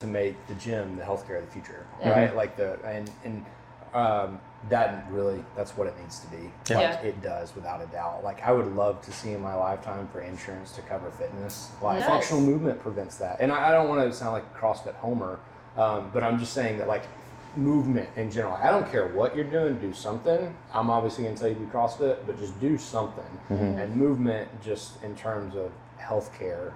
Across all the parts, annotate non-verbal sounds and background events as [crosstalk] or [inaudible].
to make the gym the healthcare of the future, Yeah. right? Like the and and um, that really that's what it needs to be. Yeah. Like Yeah. it does without a doubt. Like I would love to see in my lifetime for insurance to cover fitness. Like Nice. functional movement prevents that. And I, I don't want to sound like a CrossFit homer, um, but I'm just saying that like movement in general. I don't care what you're doing, do something. I'm obviously going to tell you to do CrossFit, but just do something. And movement, just in terms of healthcare,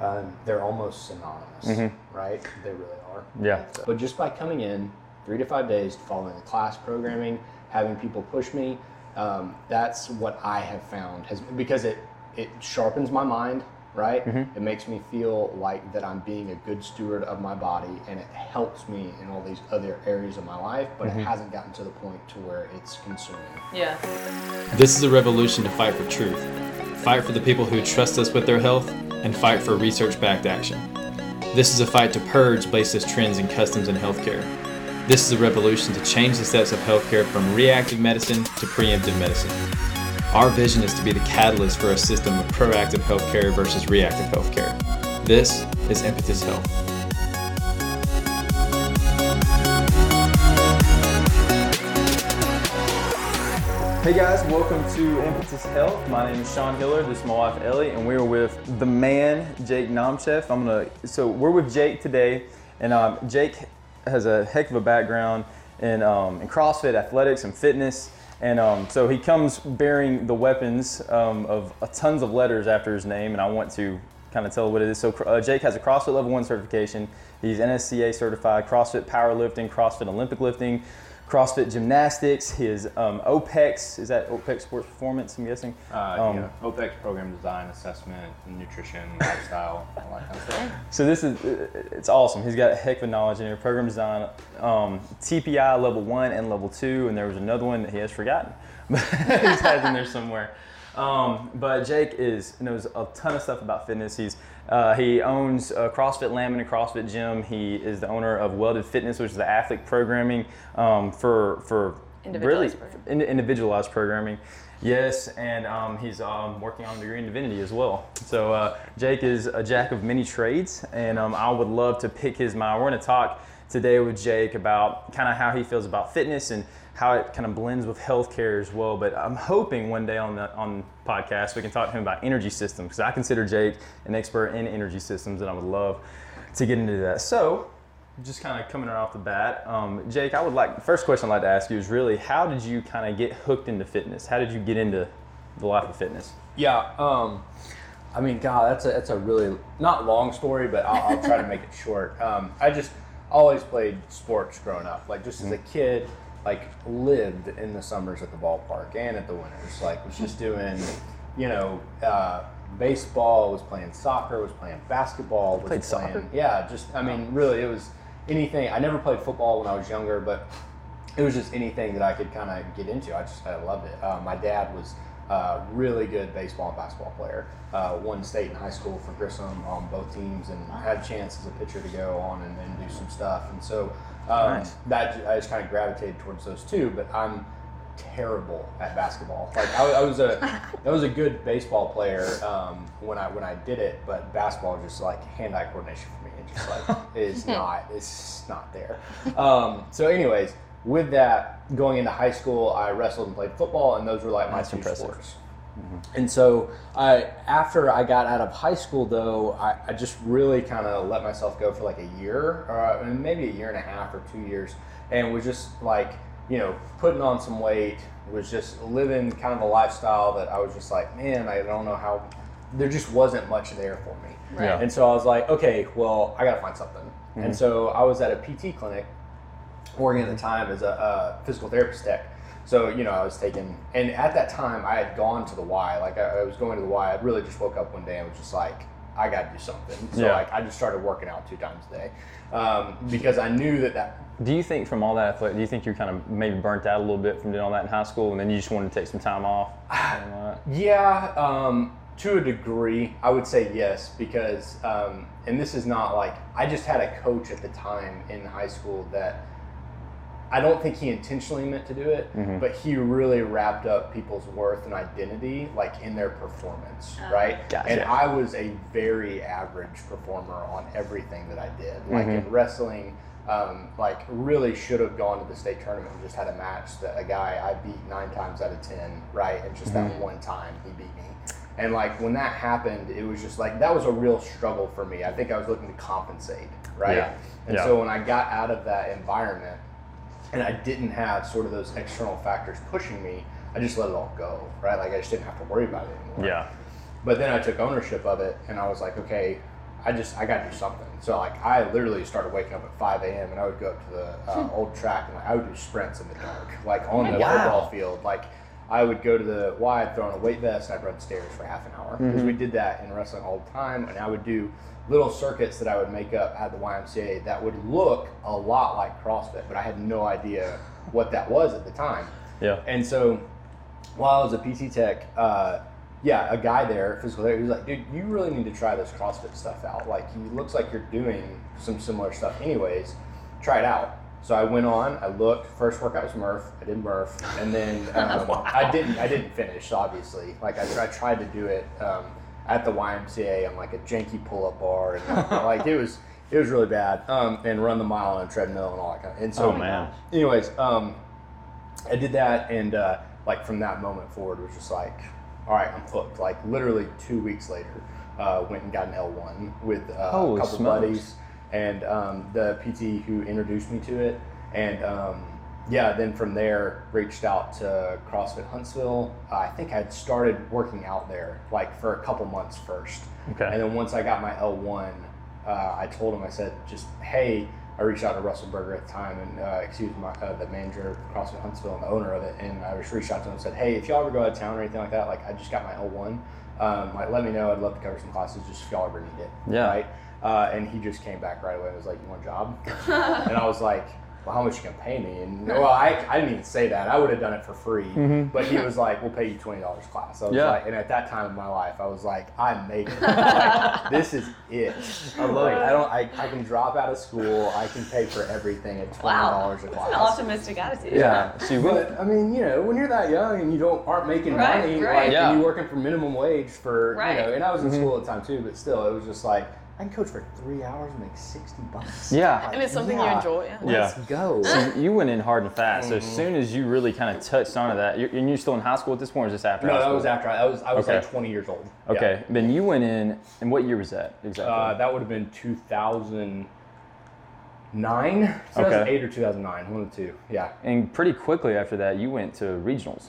um, they're almost synonymous, right? They really are. Yeah. But just by coming in three to five days, following the class programming, having people push me, um, that's what I have found has because it it sharpens my mind, right? It makes me feel like that I'm being a good steward of my body, and it helps me in all these other areas of my life. But it hasn't gotten to the point to where it's consuming. Yeah. This is a revolution to fight for truth. Fight for the people who trust us with their health, and fight for research backed action. This is a fight to purge baseless trends and customs in healthcare. This is a revolution to change the steps of healthcare from reactive medicine to preemptive medicine. Our vision is to be the catalyst for a system of proactive healthcare versus reactive healthcare. This is Impetus Health. Hey guys, welcome to Impetus Health. My name is Sean Hiller. This is my wife Ellie, and we are with the man Jake Nomchef. I'm gonna. So we're with Jake today, and um, Jake has a heck of a background in um, in CrossFit, athletics, and fitness. And um, so he comes bearing the weapons um, of uh, tons of letters after his name, and I want to kind of tell what it is. So uh, Jake has a CrossFit Level One certification. He's NSCA certified, CrossFit powerlifting, CrossFit Olympic lifting. CrossFit gymnastics, his um, OPEX, is that OPEX Sports Performance, I'm guessing? Uh, Um, yeah, OPEX program design, assessment, nutrition, [laughs] lifestyle, all that kind of stuff. So this is, it's awesome. He's got a heck of a knowledge in here. Program design, um, TPI level one and level two, and there was another one that he has forgotten. But [laughs] he's had in there somewhere. Um, but Jake is knows a ton of stuff about fitness. He's uh, he owns uh, CrossFit Laminin and a CrossFit Gym. He is the owner of Welded Fitness, which is the athlete programming um, for for really Individualized in- individualized programming. Yes, and um, he's um, working on a degree in divinity as well. So uh, Jake is a jack of many trades, and um, I would love to pick his mind. We're going to talk today with Jake about kind of how he feels about fitness and how it kind of blends with healthcare as well. But I'm hoping one day on the on podcast we can talk to him about energy systems because I consider Jake an expert in energy systems, and I would love to get into that. So just kind of coming right off the bat, um, Jake, I would like the first question I'd like to ask you is really how did you kind of get hooked into fitness? How did you get into the life of fitness? Yeah. Um, I mean, God, that's a that's a really not long story, but I'll, I'll try to make it short. Um, I just always played sports growing up. Like just as a kid, like lived in the summers at the ballpark and at the winters. Like was just doing, you know, uh, baseball. Was playing soccer. Was playing basketball. Was Played playing, soccer? Yeah. Just I mean, really, it was anything. I never played football when I was younger, but it was just anything that I could kind of get into. I just I loved it. Uh, my dad was a really good baseball and basketball player. Uh, won state in high school for Grissom on both teams, and had a chance as a pitcher to go on and, and do some stuff. And so um, Nice. that I just kind of gravitated towards those two. But I'm terrible at basketball. Like I, I was a [laughs] I was a good baseball player um, when I when I did it, but basketball just like hand-eye coordination for me. It just like [laughs] is not it's not there. Um, so, anyways, with that going into high school, I wrestled and played football, and those were like my That's two impressive. sports. And so, I after I got out of high school, though, I, I just really kind of let myself go for like a year, or uh, maybe a year and a half or two years, and was just like, you know, putting on some weight, was just living kind of a lifestyle that I was just like, man, I don't know how. There just wasn't much there for me. Right. Yeah. And so I was like, okay, well, I got to find something. And so I was at a PT clinic working at the time as a, a physical therapist tech. So, you know, I was taking, and at that time I had gone to the Y. Like, I, I was going to the Y. I really just woke up one day and was just like, I got to do something. So, Yeah. like, I just started working out two times a day um, because I knew that that Do you think from all that athletic, do you think you're kind of maybe burnt out a little bit from doing all that in high school and then you just wanted to take some time off? That? Yeah, um, to a degree, I would say yes because, um, and this is not like I just had a coach at the time in high school that I don't think he intentionally meant to do it, Mm-hmm. but he really wrapped up people's worth and identity like in their performance, right? Gotcha. And I was a very average performer on everything that I did. Like Mm-hmm. in wrestling, um, like really should have gone to the state tournament and just had a match that a guy I beat nine times out of ten, right? And just Mm-hmm. that one time he beat me. And like when that happened, it was just like that was a real struggle for me. I think I was looking to compensate, right? Yeah. And Yeah. so when I got out of that environment and I didn't have sort of those external factors pushing me, I just let it all go, right? Like I just didn't have to worry about it anymore. Yeah. But then I took ownership of it and I was like, okay, I just, I got to do something. So like I literally started waking up at 5 a.m. and I would go up to the uh, [laughs] old track and like, I would do sprints in the dark, like on the Wow. football field. Like I would go to the Y, I'd throw on a weight vest I'd run stairs for half an hour because we did that in wrestling all the time. And I would do little circuits that I would make up at the YMCA that would look a lot like CrossFit, but I had no idea what that was at the time. Yeah. And so while I was a PT tech, uh, yeah, a guy there, physical therapy, he was like, dude, you really need to try this CrossFit stuff out. Like, he looks like you're doing some similar stuff anyways. Try it out. So I went on, I looked, first workout was Murph, I did Murph, and then [laughs] um, I didn't I didn't finish, obviously. Like, I, I tried to do it um, at the YMCA on like a janky pull-up bar, and [laughs] like, it was, it was really bad, um, and run the mile on a treadmill and all that kind of, and so, Oh, man. anyways, um, I did that, and uh, like from that moment forward, was just like, all right, I'm hooked. Like literally two weeks later, uh, went and got an L1 with uh, a couple smokes. buddies and um, the PT who introduced me to it, and um, yeah, then from there reached out to CrossFit Huntsville. Uh, I think I'd started working out there like for a couple months first, Okay. and then once I got my L1, uh, I told him, I said, just, hey, I reached out to Russell Berger at the time, and uh, excuse my, uh, the manager of CrossFit Huntsville and the owner of it, and I just reached out to him and said, hey, if y'all ever go out of town or anything like that, like I just got my L1, um, like let me know. I'd love to cover some classes, just if y'all ever need it. Yeah. Right. Uh, and he just came back right away and was like, you want a job? [laughs] and I was like, well, how much you gonna pay me? And [laughs] well, I, I didn't even say that. I would have done it for free. But he was like, we'll pay you twenty dollars class. I was Yeah. like, and at that time in my life, I was like, I made [laughs] it. like, this is it. I was like, I don't, I, I can drop out of school. I can pay for everything at twenty Wow. dollars a That's class. an optimistic attitude. Yeah. She went. But I mean, you know, when you're that young and you don't aren't making Right, money, right. like Yeah. and you're working for minimum wage for Right. you know, and I was Mm-hmm. in school at the time too, but still, it was just like I can coach for three hours and make sixty bucks. Yeah. And it's something you enjoy. Yeah. Let's Yeah. go. So you went in hard and fast. So as Mm-hmm. soon as you really kind of touched onto that, you're, and you're still in high school at this point, or is this after No, high that was after I, I was I was Okay. like 20 years old. Okay. Then you went in, and what year was that exactly? Uh, that would have been 2009, 2008 or 2009, one of the two. Yeah. and pretty quickly after that, you went to regionals.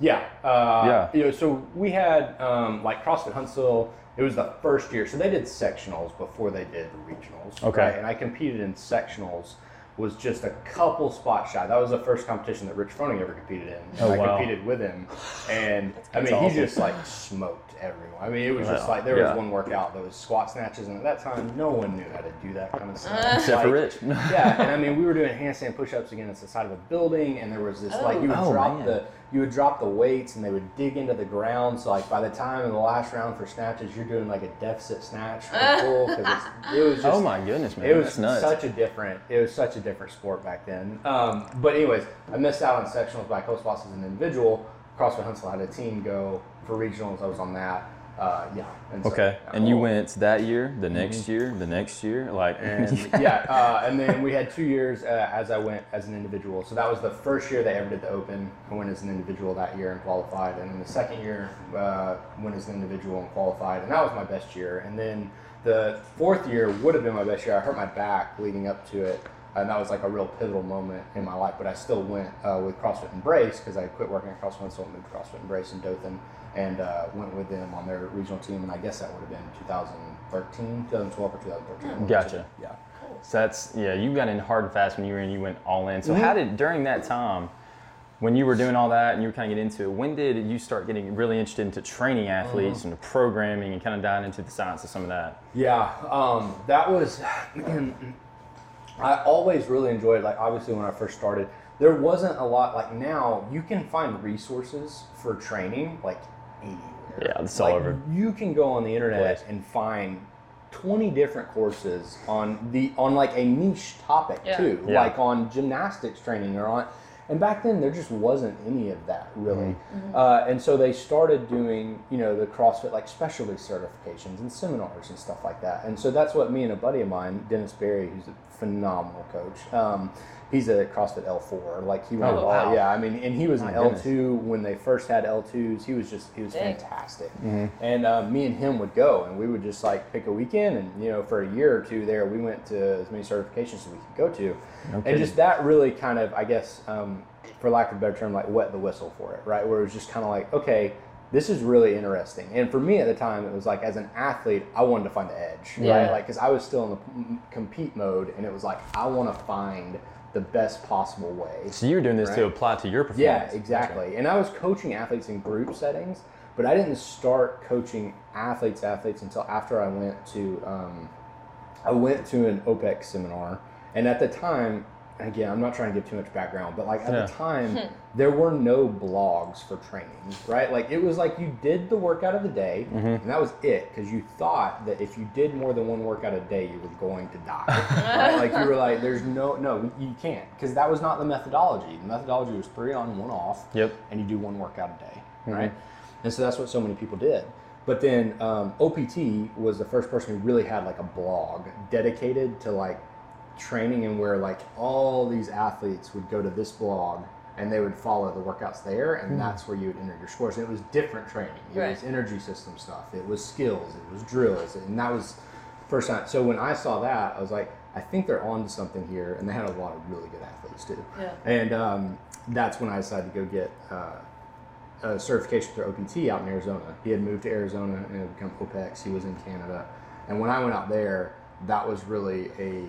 Yeah. Uh, Yeah. You know, so we had um, like CrossFit Huntsville. It was the first year, so they did sectionals before they did regionals. Okay. right? And I competed in sectionals. Was just a couple spots shy. That was the first competition that Rich Froning ever competed in. Oh, I wow. competed with him, and I That's mean, he just like smoked everyone. I mean, it was just like there was one workout that was squat snatches, and at that time, no one knew how to do that kind of stuff. [laughs] Except for Rich. yeah, and I mean, we were doing handstand push-ups against the side of a building, and there was this like oh. you would Oh, drop man. the you would drop the weights, and they would dig into the ground. So like by the time in the last round for snatches, you're doing like a deficit snatch for because it was [laughs] just oh my goodness, man. it was such a different it was such a different sport back then. Um, but anyways, I missed out on sectionals by coast loss as an individual. CrossFit Huntsville had a team go for regionals. I was on that. Uh, yeah. And so- okay. yeah. And you went that year, the next year, the next year, like. And [laughs] yeah, uh, and then we had two years uh, as I went as an individual. So that was the first year they ever did the Open. I went as an individual that year and qualified. And then the second year, uh, went as an individual and qualified. And that was my best year. And then the fourth year would have been my best year. I hurt my back leading up to it. And that was like a real pivotal moment in my life. But I still went uh, with CrossFit Embrace because I quit working at CrossFit, so I moved to CrossFit Embrace in Dothan and uh, went with them on their regional team. And I guess that would have been 2013, 2012 or 2013. Gotcha. Yeah. So that's yeah. You got in hard and fast when you were in. You went all in. So Mm-hmm. how did during that time, when you were doing all that and you were kind of getting into it, when did you start getting really interested into training athletes Mm-hmm. and programming and kind of diving into the science of some of that? Yeah, um, that was. I always really enjoyed. Like obviously when I first started, there wasn't a lot. Like now, you can find resources for training like anywhere. Yeah, it's all Like, over. You can go on the internet Place. and find 20 different courses on the on like a niche topic Yeah. too, Yeah. like on gymnastics training or on. And back then, there just wasn't any of that really. Mm-hmm. Uh, and so they started doing, you know, the CrossFit like specialty certifications and seminars and stuff like that. And so that's what me and a buddy of mine, Dennis Berry, who's a phenomenal coach. Um, he's a CrossFit L4. Like he went, Oh, all, wow. yeah. I mean, and he was an goodness. L2 when they first had L2s. He was just he was Dang. fantastic. Mm-hmm. And um, me and him would go, and we would just like pick a weekend, and you know, for a year or two there, we went to as many certifications as we could go to, and just that really kind of, I guess, um, for lack of a better term, like wet the whistle for it, right? Where it was just kind of like, okay, this is really interesting. And for me at the time, it was like as an athlete, I wanted to find the edge, Yeah. right? Like because I was still in the compete mode, and it was like I want to find the best possible way. So you're doing this to apply to your performance. Yeah, exactly. And I was coaching athletes in group settings, but I didn't start coaching athletes athletes until after I went to um, I went to an OPEX seminar, and at the time, again, I'm not trying to give too much background, but like at Yeah. the time, [laughs] there were no blogs for training, right? Like it was like you did the workout of the day, and that was it, because you thought that if you did more than one workout a day, you were going to die. right? [laughs] Like you were like, [laughs] there's no, no, you can't, because that was not the methodology. The methodology was three on, one off, Yep. and you do one workout a day, right? And so that's what so many people did. But then um, OPT was the first person who really had like a blog dedicated to like training and where like all these athletes would go to this blog and they would follow the workouts there and that's where you would enter your scores. And it was different training. It Right. was energy system stuff. It was skills. It was drills. And that was first time. So when I saw that, I was like, I think they're on to something here. And they had a lot of really good athletes too. Yeah. And um, that's when I decided to go get uh, a certification through OPT out in Arizona. He had moved to Arizona and had become OPEX. He was in Canada. And when I went out there, that was really a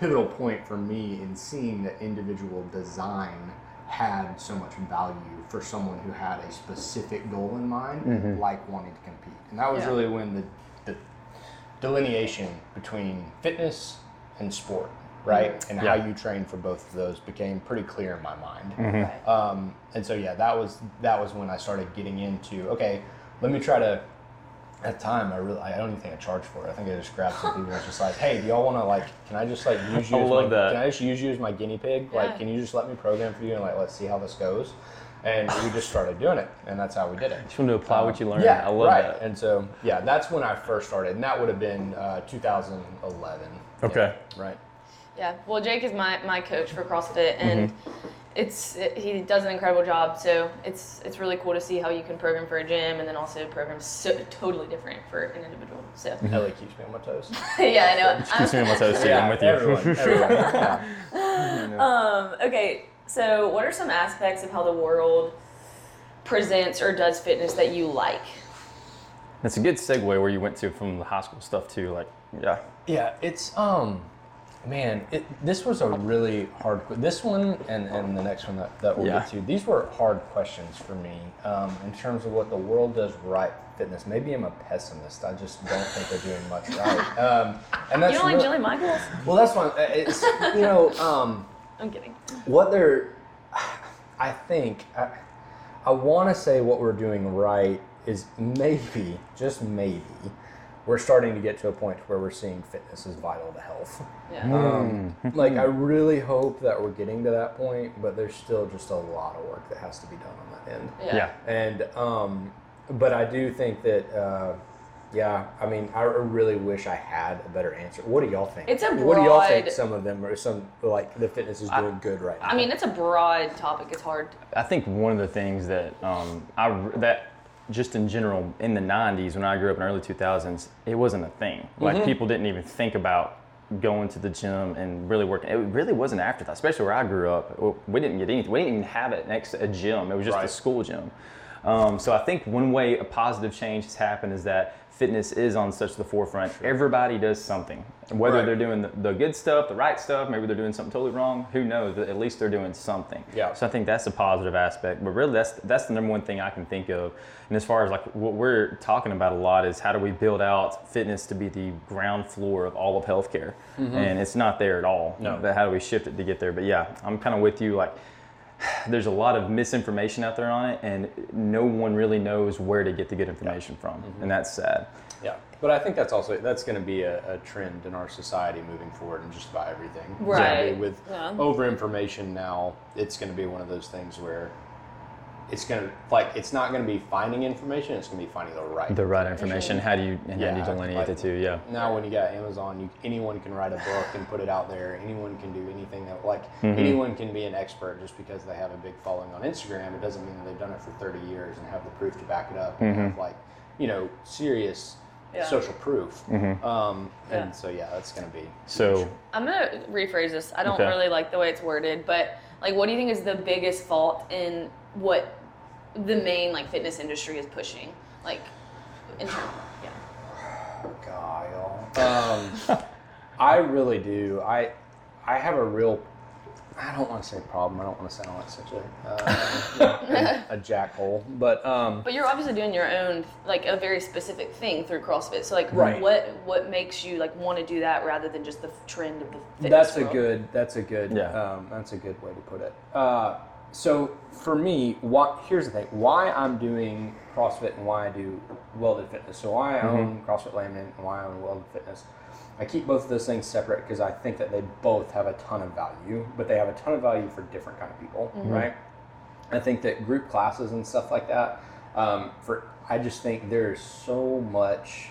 pivotal point for me in seeing that individual design had so much value for someone who had a specific goal in mind, like wanting to compete. And that was Yeah. really when the, the delineation between fitness and sport, right? And Yeah. how you train for both of those became pretty clear in my mind. Right. Um, and so yeah, that was that was when I started getting into okay, let me try to. At the time, I really I don't even think I charged for it. I think I just grabbed some people and was just like, hey, do y'all want to like? Can I just like [laughs] use you? I as love my, that. Can I just use you as my guinea pig? Yeah. Like, can you just let me program for you and like let's see how this goes? And we just started doing it, and that's how we did it. Just want to apply what you learned. Yeah, I love right. that. And so yeah, that's when I first started, and that would have been uh, 2011. Okay. Yeah, right. Yeah. Well, Jake is my, my coach for CrossFit, and Mm-hmm. it's it, he does an incredible job. So it's it's really cool to see how you can program for a gym, and then also program so totally different for an individual. So Ellie keeps me on my toes. [laughs] yeah, I know. Keeps me on my toes too. I'm with you. everyone, [laughs] everyone. yeah. Um, okay, so what are some aspects of how the world presents or does fitness that you like? That's a good segue where you went to from the high school stuff too. Like, yeah. Yeah, it's um, man, it, this was a really hard. que- This one and, and the next one that, that we'll Yeah. get to. These were hard questions for me um, in terms of what the world does right fitness. Maybe I'm a pessimist. I just don't think they're doing much right. [laughs] Um, and that's You don't like real- Jillian Michaels? well, that's one. It's you know um, I'm kidding. what they're. [sighs] I think I, I want to say what we're doing right is maybe just maybe we're starting to get to a point where we're seeing fitness is vital to health. Yeah. Um, like I really hope that we're getting to that point, but there's still just a lot of work that has to be done on that end. Yeah. Yeah. And um, but I do think that uh, yeah, I mean, I really wish I had a better answer. What do y'all think? It's a broad, What do y'all think? Some of them are some like the fitness is doing good right now. I mean, it's a broad topic. It's hard. I think one of the things that um, I that just in general in the 90s when I grew up in early 2000s, it wasn't a thing. Like Mm-hmm. people didn't even think about going to the gym and really working. It really wasn't afterthought, especially where I grew up. We didn't get anything. We didn't even have it next to a gym. It was just a school gym. Um, so I think one way a positive change has happened is that fitness is on such the forefront. Everybody does something, whether Right. they're doing the, the good stuff, the right stuff, maybe they're doing something totally wrong. Who knows? But at least they're doing something. Yeah. So I think that's a positive aspect. But really, that's that's the number one thing I can think of. And as far as like what we're talking about a lot is how do we build out fitness to be the ground floor of all of healthcare? Mm-hmm. And it's not there at all. No. But how do we shift it to get there? But yeah, I'm kind of with you. Like [sighs] there's a lot of misinformation out there on it, and no one really knows where to get the good information from, mm-hmm. and that's sad. Yeah, but I think that's also that's going to be a, a trend in our society moving forward and just about everything. It's gonna be Right. With Yeah. over information now, it's going to be one of those things where it's going to like it's not going to be finding information; it's going to be finding the right. The right information. How do you and how do you Yeah, delineate like- the two? Yeah. Now, when you got Amazon, you, anyone can write a book and put it out there. Anyone can do anything that, like, Mm-hmm. anyone can be an expert just because they have a big following on Instagram. It doesn't mean that they've done it for 30 years and have the proof to back it up and Mm-hmm. have, like, you know, serious Yeah. social proof. Um, and Yeah. so, yeah, that's going to be. So I'm gonna rephrase this. I don't Okay. really like the way it's worded, but like, what do you think is the biggest fault in what the main like fitness industry is pushing? Like, in terms, yeah. Kyle. Um, [laughs] I really do. I I have a real. I don't want to say problem. I don't want to sound like such a uh, a, a jackhole, but um, But you're obviously doing your own, like a very specific thing through CrossFit. So like, Right. what what makes you like want to do that rather than just the trend of the fitness That's a world? good. That's a good. Yeah. Um, that's a good way to put it. Uh, so for me, what here's the thing: why I'm doing CrossFit and why I do Welded Fitness. So why I own CrossFit Laminin and why I own Welded Fitness. I keep both of those things separate because I think that they both have a ton of value, but they have a ton of value for different kind of people, right? I think that group classes and stuff like that. Um, for I just think there's so much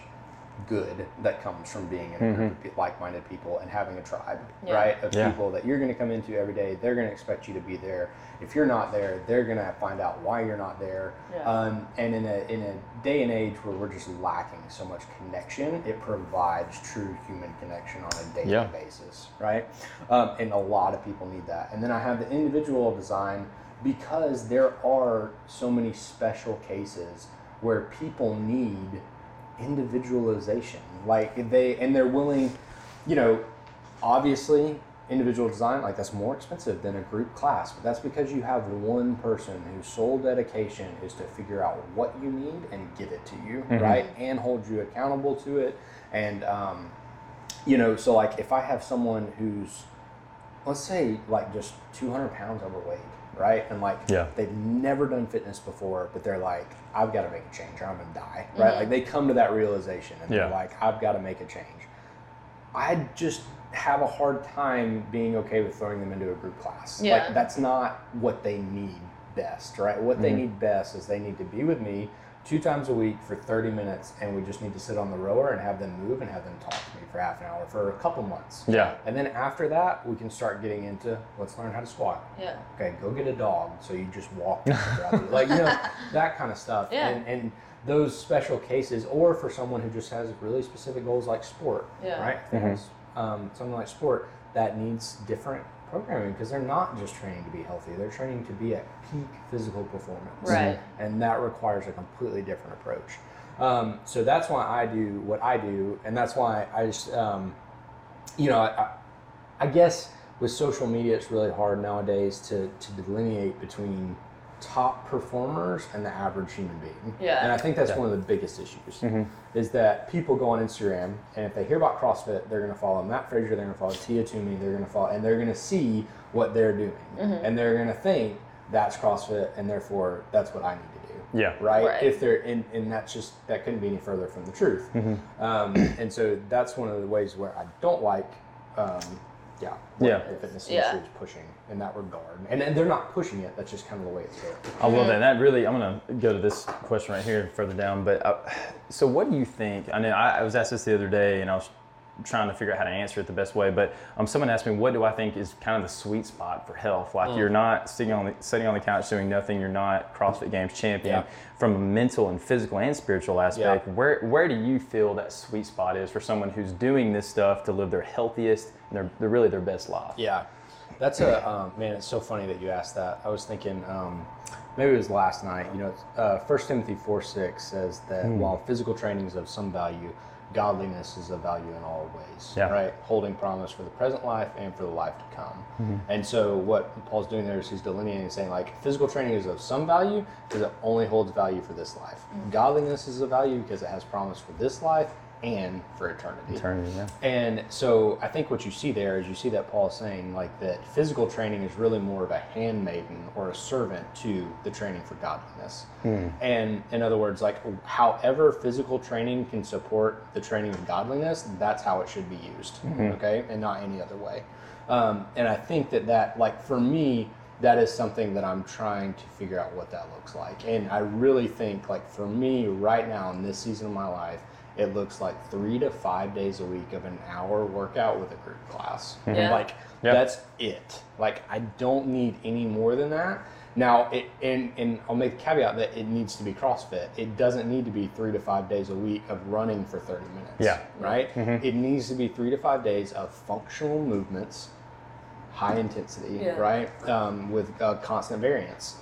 good that comes from being in a group of like-minded people and having a tribe, Yeah. right? Of Yeah. people that you're going to come into every day. They're going to expect you to be there. If you're not there, they're going to find out why you're not there. Yeah. Um, and in a in a day and age where we're just lacking so much connection, it provides true human connection on a daily Yeah. basis, right? Um, and a lot of people need that. And then I have the individual design because there are so many special cases where people need individualization. Like they and they're willing, you know, obviously individual design like that's more expensive than a group class, but that's because you have one person whose sole dedication is to figure out what you need and give it to you, right? And hold you accountable to it. And um, you know, so like if I have someone who's let's say like just 200 pounds overweight right? And like Yeah. they've never done fitness before but they're like i've got to make a change or i'm gonna die right? Mm-hmm. Like they come to that realization and Yeah. they're like i've got to make a change. I just have a hard time being okay with throwing them into a group class. Yeah. like that's not what they need best right? What they mm-hmm. need best is they need to be with me two times a week for 30 minutes and we just need to sit on the rower and have them move and have them talk to me for half an hour for a couple months Yeah. and then after that, we can start getting into let's learn how to squat. Yeah. Okay, go get a dog so you just walk [laughs] like you know that kind of stuff. Yeah. And and those special cases, or for someone who just has really specific goals like sport, Yeah. right? If they has, Um, something like sport that needs different programming because they're not just training to be healthy; they're training to be at peak physical performance Right. and that requires a completely different approach. Um, so that's why I do what I do, and that's why I just, um, you know, I, I guess with social media, it's really hard nowadays to, to delineate between top performers and the average human being. Yeah. And I think that's one of the biggest issues is that people go on Instagram and if they hear about CrossFit, they're going to follow Mat Fraser, they're going to follow Tia Toomey, they're going to follow, and they're going to see what they're doing, and they're going to think that's CrossFit, and therefore that's what I need to do Yeah. right? Right. If they're in, and that's just that couldn't be any further from the truth. Um, and so that's one of the ways where I don't like, um, yeah, what Yeah. the fitness Yeah. industry is pushing in that regard. And, and they're not pushing it. That's just kind of the way it's going. I love that. That really, I'm gonna go to this question right here further down. But uh, so, what do you think? I know I, I was asked this the other day, and I was trying to figure out how to answer it the best way. But um, someone asked me, what do I think is kind of the sweet spot for health? Like you're not sitting on the sitting on the couch doing nothing. You're not CrossFit Games champion. Yeah. From a mental and physical and spiritual aspect, where where do you feel that sweet spot is for someone who's doing this stuff to live their healthiest and their, their really their best life? Yeah, that's a um, man. It's so funny that you asked that. I was thinking um, maybe it was last night. You know, uh, First Timothy four six says that while physical training is of some value, godliness is of value in all ways. Yeah. Right, holding promise for the present life and for the life to come. Mm-hmm. And so what Paul's doing there is he's delineating and saying like physical training is of some value because it only holds value for this life. Mm-hmm. Godliness is of value because it has promise for this life and for eternity. Eternity, yeah. And so I think what you see there is you see that Paul is saying like that physical training is really more of a handmaiden or a servant to the training for godliness. And in other words, like however physical training can support the training of godliness, that's how it should be used. Okay, and not any other way. Um, and I think that that like for me, that is something that I'm trying to figure out what that looks like. And I really think like for me right now in this season of my life, it looks like three to five days a week of an hour workout with a group class. Yeah. Like Yeah. that's it. Like I don't need any more than that. Now, it, and, and I'll make the caveat that it needs to be CrossFit. It doesn't need to be three to five days a week of running for 30 minutes. Yeah. Right? It needs to be three to five days of functional movements, high intensity, Yeah. right? Um, with uh, constant variance.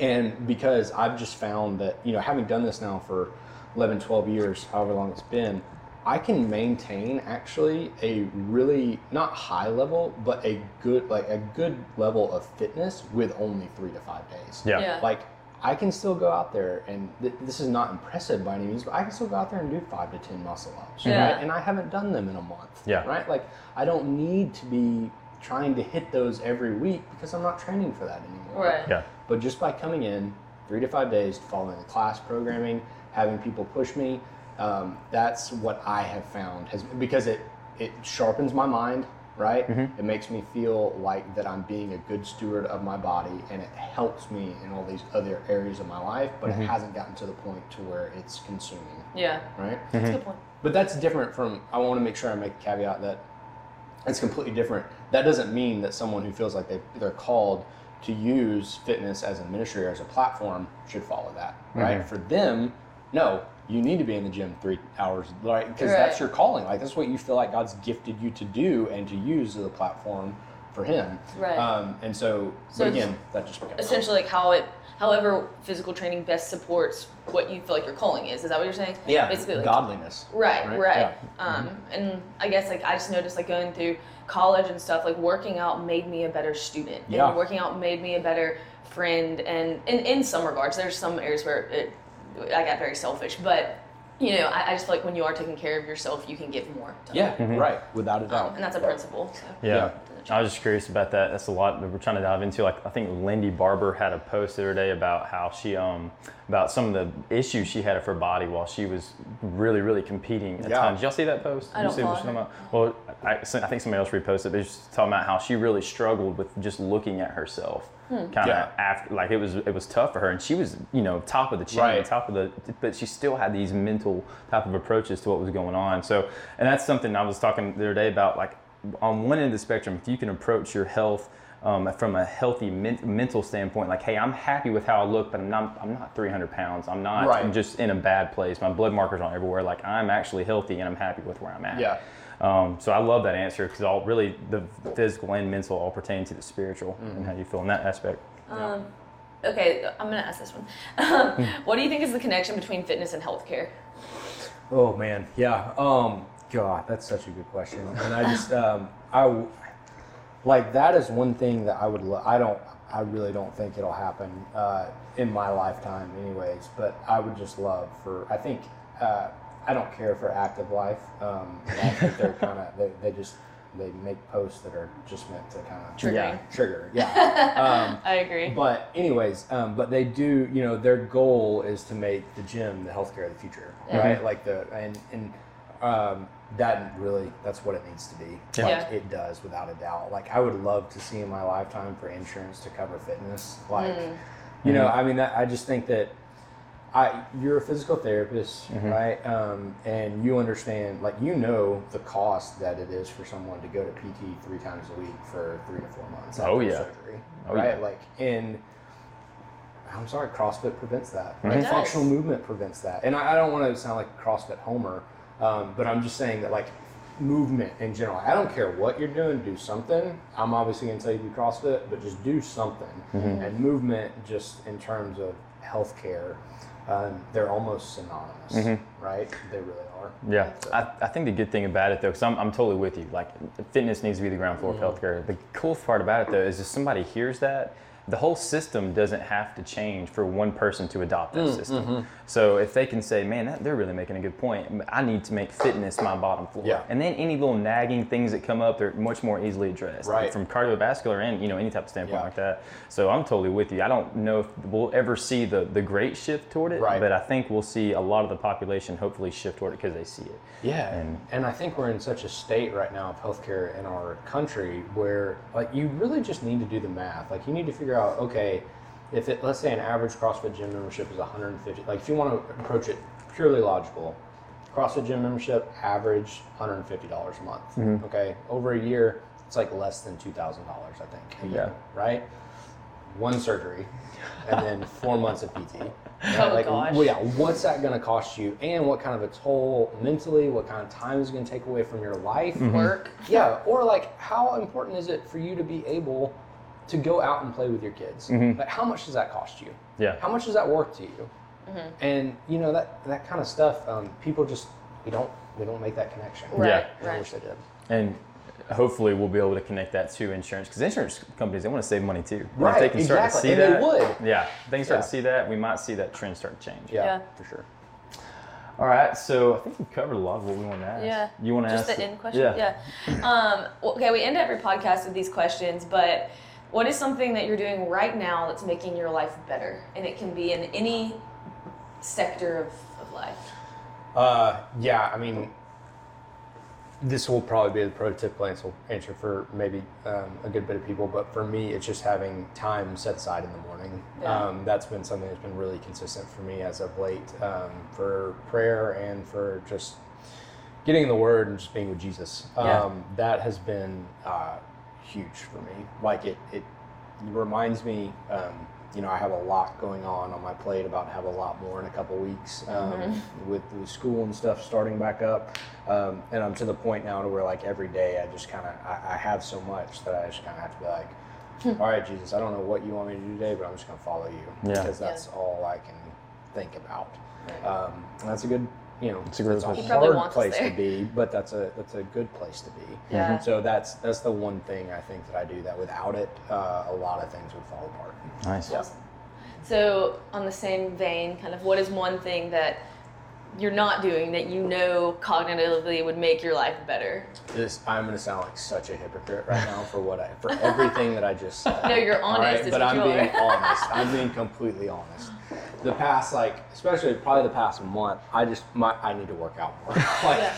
And because I've just found that, you know, having done this now for 11, 12 years, however long it's been, I can maintain actually a really not high level, but a good like a good level of fitness with only three to five days. Yeah. Yeah. Like I can still go out there, and th- this is not impressive by any means, but I can still go out there and do five to ten muscle ups, Yeah. right? And I haven't done them in a month, Yeah. right? Like I don't need to be trying to hit those every week because I'm not training for that anymore. Right. Yeah. But just by coming in three to five days, following the class programming, having people push me, um, that's what I have found has because it it sharpens my mind, right? Mm-hmm. It makes me feel like that I'm being a good steward of my body, and it helps me in all these other areas of my life. But it mm-hmm. hasn't gotten to the point to where it's consuming, Yeah. right? That's a good mm-hmm. point. But that's different from. I want to make sure I make a caveat that it's completely different. That doesn't mean that someone who feels like they they're called to use fitness as a ministry or as a platform should follow that, right? For them, no, you need to be in the gym three hours, right? Because that's your calling. Like that's what you feel like God's gifted you to do and to use as a platform for Him. Right. Um, and so, So but again, that just becomes Essentially, like how it, however, physical training best supports what you feel like your calling is. Is that what you're saying? yeah, Basically, like, godliness. Right, Right, right. yeah. Um, and I guess like I just noticed like going through college and stuff, like working out made me a better student. Yeah. And working out made me a better friend. And in, in some regards, there's some areas where it, I got very selfish, but you know, I, I just feel like when you are taking care of yourself, you can give more. to Yeah, others. right, without a Um, and that's a principle. So. Yeah. I was just curious about that. That's a lot that we're trying to dive into. Like I think Lindy Barber had a post the other day about how she um about some of the issues she had of her body while she was really really competing. A Yeah. ton. Did y'all see that post? I Did you don't see what follow about? Well, I, I think somebody else reposted. But she's talking about how she really struggled with just looking at herself. Kind of Yeah. after, like it was, it was tough for her, and she was, you know, top of the chain, Right. top of the, but she still had these mental type of approaches to what was going on. So, and that's something I was talking the other day about, like on one end of the spectrum, if you can approach your health um, from a healthy men- mental standpoint, like, hey, I'm happy with how I look, but I'm not, I'm not 300 pounds. I'm not Right. I'm just in a bad place. My blood markers aren't everywhere. Like, I'm actually healthy and I'm happy with where I'm at. Yeah. Um, so I love that answer because all really the physical and mental all pertain to the spiritual Mm-hmm. and how you feel in that aspect. Um, okay, I'm gonna ask this one. [laughs] Um, what do you think is the connection between fitness and healthcare? Oh man, yeah. Um, God, that's such a good question, and I just, [laughs] um, I, w- like that is one thing that I would. Lo- I don't. I really don't think it'll happen uh, in my lifetime, anyways. But I would just love for. I think. Uh, I don't care for active life. Um, I think they're [laughs] kind of. They, they just. They make posts that are just meant to kind of Triggering. trigger. Yeah. [laughs] Um, I agree. but anyways, um, but they do, you know, their goal is to make the gym the healthcare of the future, Yeah. right? Like the and and um, that really that's what it needs to be. Like Yeah. it does without a doubt. Like I would love to see in my lifetime for insurance to cover fitness. Like, Mm. you know, I mean, that, I just think that. I, you're a physical therapist, Mm-hmm. right? Um, and you understand, like, you know the cost that it is for someone to go to PT three times a week for three to four months after Oh, yeah. surgery, Oh, right? yeah. Like, in. I'm sorry, CrossFit prevents that. It Like, does. functional movement prevents that. And I, I don't want to sound like a CrossFit homer, um, but I'm just saying that, like, movement in general. I don't care what you're doing, do something. I'm obviously going to tell you to do CrossFit, but just do something. Mm-hmm. And movement, just in terms of healthcare, um, they're almost synonymous, Mm-hmm. right? They really are. Yeah, So- I, I think the good thing about it though, because I'm, I'm totally with you. Like, fitness needs to be the ground floor Mm-hmm. of healthcare. The cool part about it though is if somebody hears that the whole system doesn't have to change for one person to adopt Mm, that system. mm-hmm. So if they can say, man, that, they're really making a good point. I need to make fitness my bottom floor. Yeah. And then any little nagging things that come up, they're much more easily addressed. Right. From cardiovascular and you know any type of standpoint Yeah. like that. So I'm totally with you. I don't know if we'll ever see the the great shift toward it, Right. but I think we'll see a lot of the population hopefully shift toward it because they see it. Yeah, And- and, I think we're in such a state right now of healthcare in our country where like you really just need to do the math. Like you need to figure out, okay, if it let's say an average CrossFit gym membership is 150, like if you want to approach it purely logical, CrossFit gym membership average 150 dollars a month. Mm-hmm. Okay, over a year it's like less than two thousand dollars, I think. a year, right? One surgery, and then [laughs] four months of PT. Oh, like, gosh. well, yeah, what's that going to cost you, and what kind of a toll mentally, what kind of time is going to take away from your life? Mm-hmm. Work. Yeah, or like, how important is it for you to be able to go out and play with your kids? Like, how much does that cost you? Yeah. How much does that worth to you? Mm-hmm. And you know that that kind of stuff, um, people just we don't we don't make that connection. Right. Yeah. And I wish they did. And hopefully we'll be able to connect that to insurance because insurance companies they want to save money too. And if Right, they can start to exactly, see and they that, would. Yeah, if they can start Yeah. to see that, we might see that trend start to change. Yeah, Yeah. for sure. All right, so I think we covered a lot of what we want to ask. Yeah. You want to Just ask the end question? Yeah. Um, okay, we end every podcast with these questions, but what is something that you're doing right now that's making your life better? And it can be in any sector of, of life. Uh, yeah, I mean, this will probably be the prototypical answer, answer for maybe um, a good bit of people, but for me, it's just having time set aside in the morning. Yeah. Um, that's been something that's been really consistent for me as of late um, for prayer and for just getting in the Word and just being with Jesus. Yeah. Um, that has been uh, huge for me. Like it, it reminds me. Um, you know, I have a lot going on on my plate. About to have a lot more in a couple weeks um, with, with school and stuff starting back up. Um, and I'm to the point now to where like every day I just kind of I, I have so much that I just kind of have to be like, all right, Jesus, I don't know what you want me to do today, but I'm just going to follow you Yeah. because that's all I can think about. Um, and that's a good, you know, It's a good that's a place. Hard place there. to be, but that's a that's a good place to be. Yeah. So that's that's the one thing I think that I do that without it, uh, a lot of things would fall apart. Nice. Awesome. So, on the same vein, kind of what is one thing that you're not doing that you know cognitively would make your life better? This I'm going to sound like such a hypocrite right now for what I for everything that I just [laughs] said. No, you're honest, is but I'm being honest. I'm being completely honest. [laughs] The past, like, especially probably the past month, I just my I need to work out more. [laughs] like, Yeah.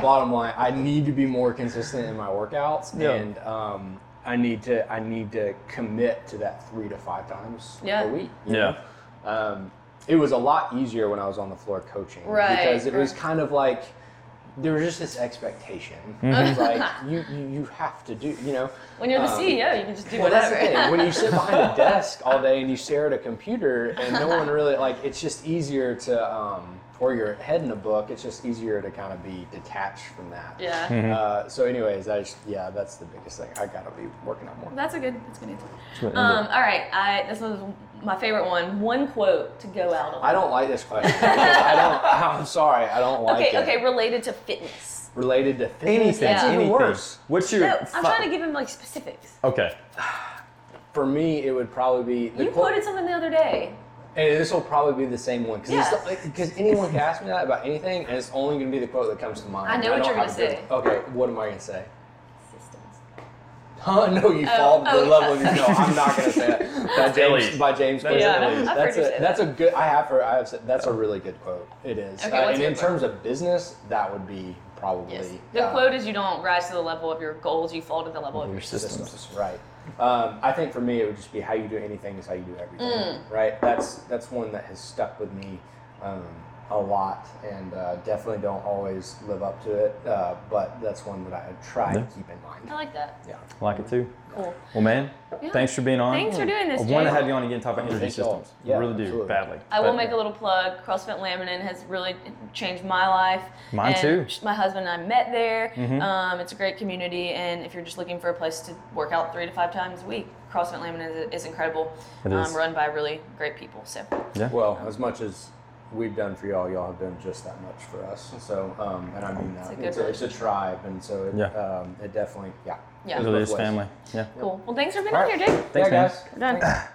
bottom line, I need to be more consistent in my workouts, Yeah. and um, I need to I need to commit to that three to five times Yeah. a week. you Yeah. know? Um, it was a lot easier when I was on the floor coaching Right, because it was kind of like there was just this expectation. It was like you, you you have to do you know. When you're the um, CEO, you can just do well, that's whatever. the thing. When you sit behind a [laughs] desk all day and you stare at a computer and no one really like, it's just easier to, um, or your head in a book. It's just easier to kind of be detached from that. yeah. Uh, so, anyways, I just, yeah, that's the biggest thing. I gotta be working on more. That's a good. That's a good answer. what Um, all right, I this was my favorite one. One quote to go out on. I don't like this question. I don't. [laughs] I'm sorry. I don't like Okay, it. okay, Okay. related to fitness. Related to fitness, Anything. that's even anything. worse. What's your? No, I'm fi- trying to give him like specifics. Okay. [sighs] For me, it would probably be You quote- quoted something the other day. And this will probably be the same one Yeah. because anyone can ask me that about anything, and it's only going to be the quote that comes to mind. I know what you're gonna have a good- say. Okay, what am I going to say? Systems. Oh [laughs] no, you Oh, fall to oh, the level of yeah. no. I'm not going to say that. [laughs] By James, by James That's Yeah, elite. That's a that's that. a good. I have heard. I have said that's a really good quote. It is. Okay, Uh, and your in quote? terms of business, that would be probably Yes. The uh, quote is you don't rise to the level of your goals, you fall to the level of your Your systems. systems. Right. Um, I think for me, it would just be how you do anything is how you do everything. Mm. Right. That's that's one that has stuck with me um, a lot, and uh, definitely don't always live up to it. Uh, but that's one that I try Yeah. to keep in mind. I like that. Yeah. I like it too. Cool. Well, man, Yeah. thanks for being on. Thanks for doing this, I want to have you on again, talk about energy systems. Yeah, I really do absolutely. badly. I will But- make a little plug. CrossFit Laminin has really changed my life. Mine and too. Mm-hmm. My husband and I met there. Um, it's a great community, and if you're just looking for a place to work out three to five times a week, CrossFit Laminin is, is incredible. It is. Um, run by really great people. So Yeah. Well, as much as we've done for y'all, y'all have done just that much for us. So, um, and I mean It's a that. good It's a, it's a tribe, and so it, Yeah. um, it definitely, yeah. Yeah. goes Really is family. Yeah. Cool. Well, thanks for being on right. here, Jake. Thanks, yeah, man. guys. We're done.